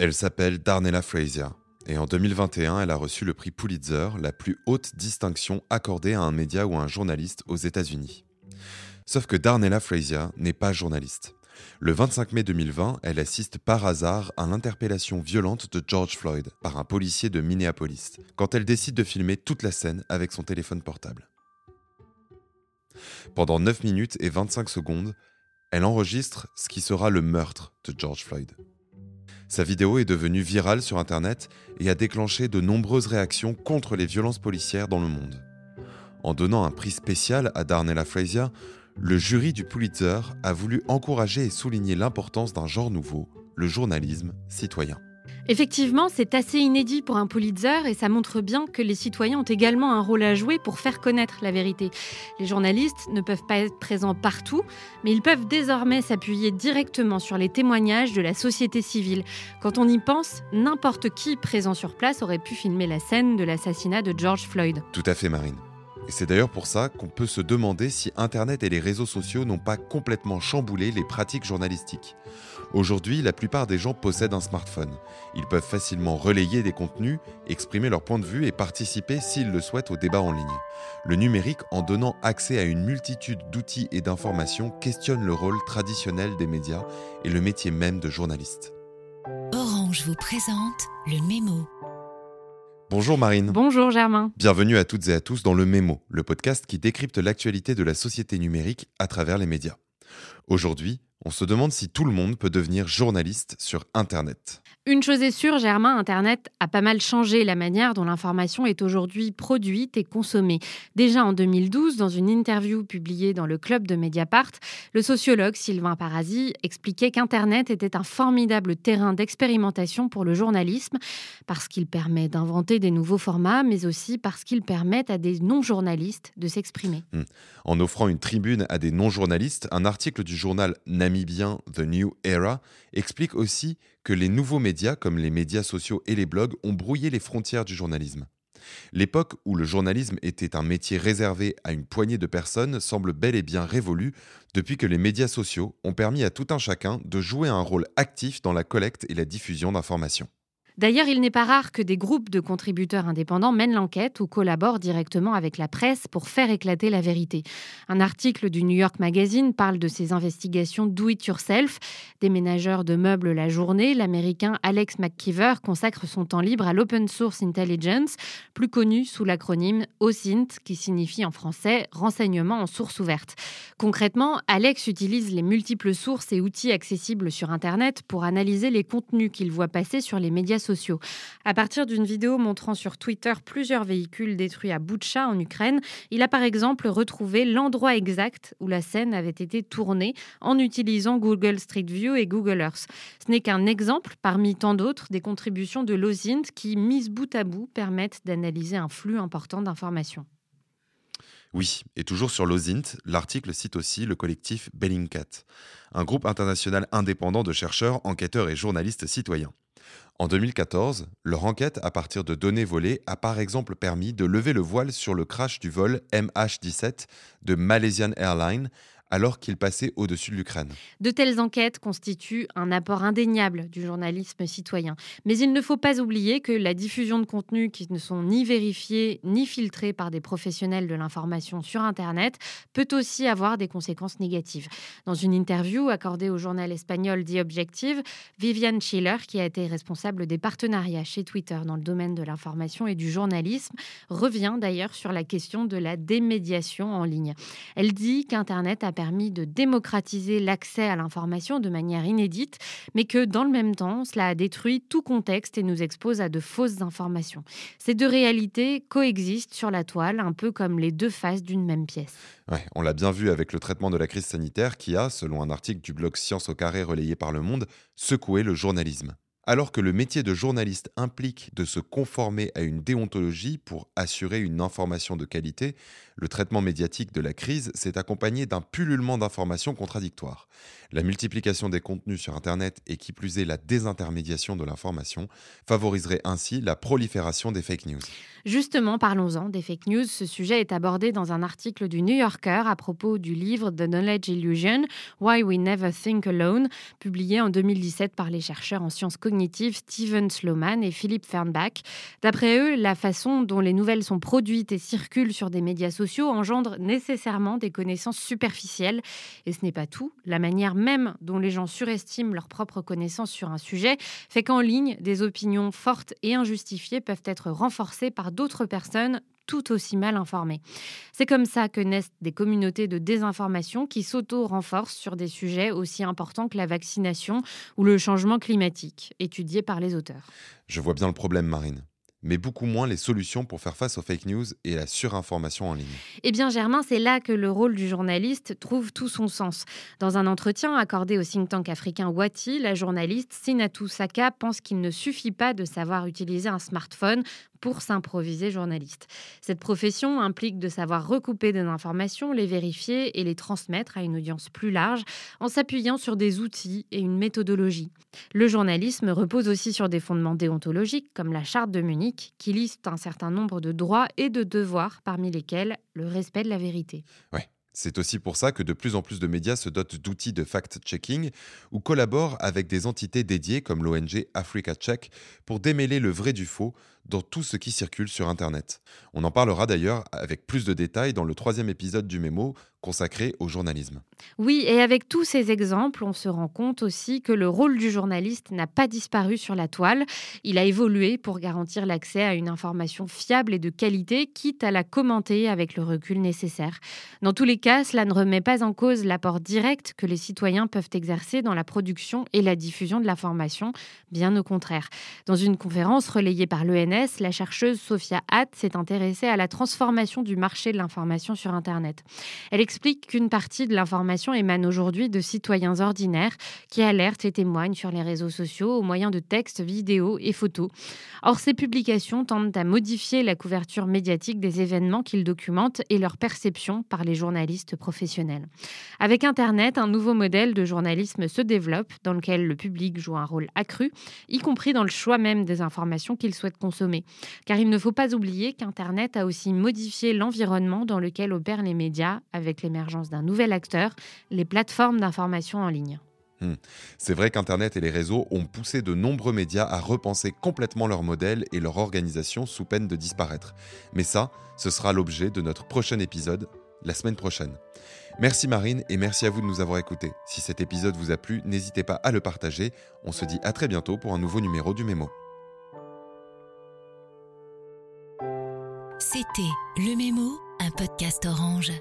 Elle s'appelle Darnella Frazier et en 2021, elle a reçu le prix Pulitzer, la plus haute distinction accordée à un média ou à un journaliste aux États-Unis. Sauf que Darnella Frazier n'est pas journaliste. Le 25 mai 2020, elle assiste par hasard à l'interpellation violente de George Floyd par un policier de Minneapolis, quand elle décide de filmer toute la scène avec son téléphone portable. Pendant 9 minutes et 25 secondes, elle enregistre ce qui sera le meurtre de George Floyd. Sa vidéo est devenue virale sur Internet et a déclenché de nombreuses réactions contre les violences policières dans le monde. En donnant un prix spécial à Darnella Frazier, le jury du Pulitzer a voulu encourager et souligner l'importance d'un genre nouveau, le journalisme citoyen. Effectivement, c'est assez inédit pour un Pulitzer et ça montre bien que les citoyens ont également un rôle à jouer pour faire connaître la vérité. Les journalistes ne peuvent pas être présents partout, mais ils peuvent désormais s'appuyer directement sur les témoignages de la société civile. Quand on y pense, n'importe qui présent sur place aurait pu filmer la scène de l'assassinat de George Floyd. Tout à fait, Marine. Et c'est d'ailleurs pour ça qu'on peut se demander si Internet et les réseaux sociaux n'ont pas complètement chamboulé les pratiques journalistiques. Aujourd'hui, la plupart des gens possèdent un smartphone. Ils peuvent facilement relayer des contenus, exprimer leur point de vue et participer s'ils le souhaitent au débat en ligne. Le numérique, en donnant accès à une multitude d'outils et d'informations, questionne le rôle traditionnel des médias et le métier même de journaliste. Orange vous présente le mémo. Bonjour Marine. Bonjour Germain. Bienvenue à toutes et à tous dans Le Mémo, le podcast qui décrypte l'actualité de la société numérique à travers les médias. Aujourd'hui, on se demande si tout le monde peut devenir journaliste sur Internet. Une chose est sûre, Germain, Internet a pas mal changé la manière dont l'information est aujourd'hui produite et consommée. Déjà en 2012, dans une interview publiée dans le club de Mediapart, le sociologue Sylvain Parasi expliquait qu'Internet était un formidable terrain d'expérimentation pour le journalisme, parce qu'il permet d'inventer des nouveaux formats, mais aussi parce qu'il permet à des non-journalistes de s'exprimer. Hmm. En offrant une tribune à des non-journalistes, un article du journal namibien The New Era explique aussi que les nouveaux médias, comme les médias sociaux et les blogs, ont brouillé les frontières du journalisme. L'époque où le journalisme était un métier réservé à une poignée de personnes semble bel et bien révolue depuis que les médias sociaux ont permis à tout un chacun de jouer un rôle actif dans la collecte et la diffusion d'informations. D'ailleurs, il n'est pas rare que des groupes de contributeurs indépendants mènent l'enquête ou collaborent directement avec la presse pour faire éclater la vérité. Un article du New York Magazine parle de ces investigations do it yourself. Déménageur de meubles la journée, l'américain Alex McKeever consacre son temps libre à l'Open Source Intelligence, plus connu sous l'acronyme OSINT, qui signifie en français renseignement en source ouverte. Concrètement, Alex utilise les multiples sources et outils accessibles sur Internet pour analyser les contenus qu'il voit passer sur les médias sociaux. À partir d'une vidéo montrant sur Twitter plusieurs véhicules détruits à Boutcha en Ukraine, il a par exemple retrouvé l'endroit exact où la scène avait été tournée en utilisant Google Street View et Google Earth. Ce n'est qu'un exemple parmi tant d'autres des contributions de l'OSINT qui, mises bout à bout, permettent d'analyser un flux important d'informations. Oui, et toujours sur l'OSINT, l'article cite aussi le collectif Bellingcat, un groupe international indépendant de chercheurs, enquêteurs et journalistes citoyens. En 2014, leur enquête à partir de données volées a par exemple permis de lever le voile sur le crash du vol MH17 de Malaysian Airlines alors qu'il passait au-dessus de l'Ukraine. De telles enquêtes constituent un apport indéniable du journalisme citoyen. Mais il ne faut pas oublier que la diffusion de contenus qui ne sont ni vérifiés ni filtrés par des professionnels de l'information sur Internet peut aussi avoir des conséquences négatives. Dans une interview accordée au journal espagnol The Objective, Viviane Schiller, qui a été responsable des partenariats chez Twitter dans le domaine de l'information et du journalisme, revient d'ailleurs sur la question de la démédiation en ligne. Elle dit qu'Internet a permis permis de démocratiser l'accès à l'information de manière inédite, mais que dans le même temps, cela a détruit tout contexte et nous expose à de fausses informations. Ces deux réalités coexistent sur la toile, un peu comme les deux faces d'une même pièce. on l'a bien vu avec le traitement de la crise sanitaire qui a, selon un article du blog Science au carré relayé par Le Monde, secoué le journalisme. Alors que le métier de journaliste implique de se conformer à une déontologie pour assurer une information de qualité, le traitement médiatique de la crise s'est accompagné d'un pullulement d'informations contradictoires. La multiplication des contenus sur Internet et qui plus est la désintermédiation de l'information favoriserait ainsi la prolifération des fake news. Justement, parlons-en des fake news. Ce sujet est abordé dans un article du New Yorker à propos du livre The Knowledge Illusion, Why We Never Think Alone, publié en 2017 par les chercheurs en sciences cognitives Steven Sloman et Philippe Fernbach. D'après eux, la façon dont les nouvelles sont produites et circulent sur des médias sociaux engendre nécessairement des connaissances superficielles. Et ce n'est pas tout. La manière même dont les gens surestiment leurs propres connaissances sur un sujet fait qu'en ligne, des opinions fortes et injustifiées peuvent être renforcées par d'autres personnes tout aussi mal informées. C'est comme ça que naissent des communautés de désinformation qui s'auto-renforcent sur des sujets aussi importants que la vaccination ou le changement climatique, étudiés par les auteurs. Je vois bien le problème, Marine mais beaucoup moins les solutions pour faire face aux fake news et à la surinformation en ligne. Eh bien, Germain, c'est là que le rôle du journaliste trouve tout son sens. Dans un entretien accordé au think tank africain Wati, la journaliste Sinatou Saka pense qu'il ne suffit pas de savoir utiliser un smartphone pour s'improviser journaliste. Cette profession implique de savoir recouper des informations, les vérifier et les transmettre à une audience plus large en s'appuyant sur des outils et une méthodologie. Le journalisme repose aussi sur des fondements déontologiques comme la charte de Munich qui liste un certain nombre de droits et de devoirs parmi lesquels le respect de la vérité. C'est aussi pour ça que de plus en plus de médias se dotent d'outils de fact-checking ou collaborent avec des entités dédiées comme l'ONG Africa Check pour démêler le vrai du faux dans tout ce qui circule sur Internet. On en parlera d'ailleurs avec plus de détails dans le troisième épisode du mémo consacré au journalisme. Oui, et avec tous ces exemples, on se rend compte aussi que le rôle du journaliste n'a pas disparu sur la toile. Il a évolué pour garantir l'accès à une information fiable et de qualité, quitte à la commenter avec le recul nécessaire. Dans tous les cas, cela ne remet pas en cause l'apport direct que les citoyens peuvent exercer dans la production et la diffusion de l'information, bien au contraire. Dans une conférence relayée par l'ENS, la chercheuse Sophia Hatt s'est intéressée à la transformation du marché de l'information sur Internet. Elle explique qu'une partie de l'information émane aujourd'hui de citoyens ordinaires qui alertent et témoignent sur les réseaux sociaux au moyen de textes, vidéos et photos. Or, ces publications tendent à modifier la couverture médiatique des événements qu'ils documentent et leur perception par les journalistes professionnels. Avec Internet, un nouveau modèle de journalisme se développe dans lequel le public joue un rôle accru, y compris dans le choix même des informations qu'il souhaite Car il ne faut pas oublier qu'Internet a aussi modifié l'environnement dans lequel opèrent les médias avec l'émergence d'un nouvel acteur, les plateformes d'information en ligne. Hmm. C'est vrai qu'Internet et les réseaux ont poussé de nombreux médias à repenser complètement leur modèle et leur organisation sous peine de disparaître. Mais ça, ce sera l'objet de notre prochain épisode, la semaine prochaine. Merci Marine et merci à vous de nous avoir écoutés. Si cet épisode vous a plu, n'hésitez pas à le partager. On se dit à très bientôt pour un nouveau numéro du Mémo. C'était Le Mémo, un podcast orange.